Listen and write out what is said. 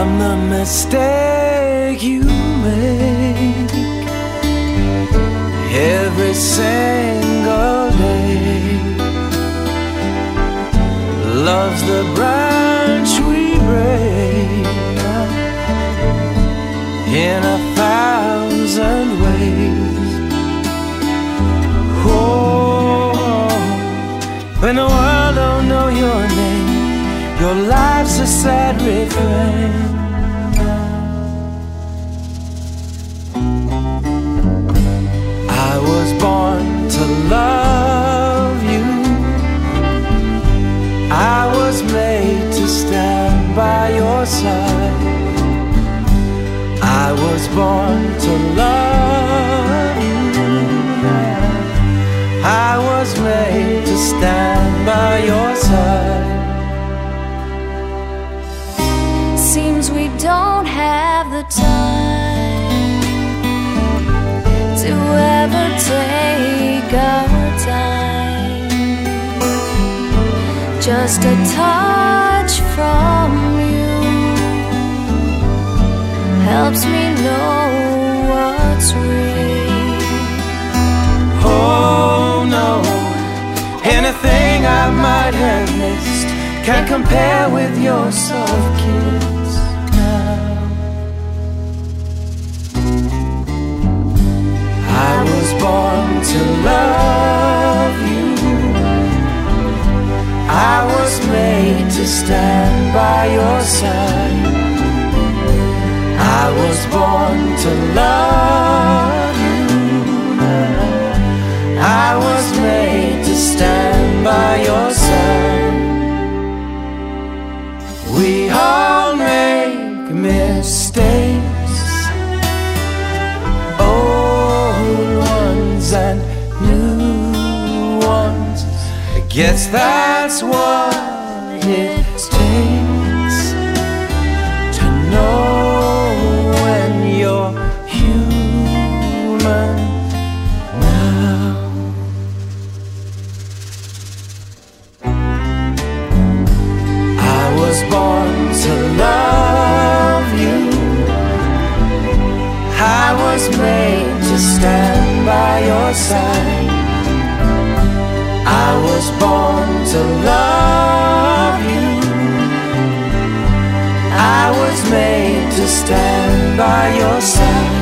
I'm the mistake you make every single day. Love's the branch we break in a thousand ways. Oh, when the world don't know your name, your life life's a sad refrain. I was born to love you. I was made to stand by your side. I was born to love you. I was made to stand We don't have the time to ever take our time. Just a touch from you helps me know what's real. Oh no, anything I might have missed can't compare with your soft kiss stand by your side. I was born to love you. I was made to stand by your side. We all make mistakes, old ones and new ones. I guess that's what it takes to know when you're human now. I was born to love you. I was made to stand by your side. I was born to love I was made to stand by your side.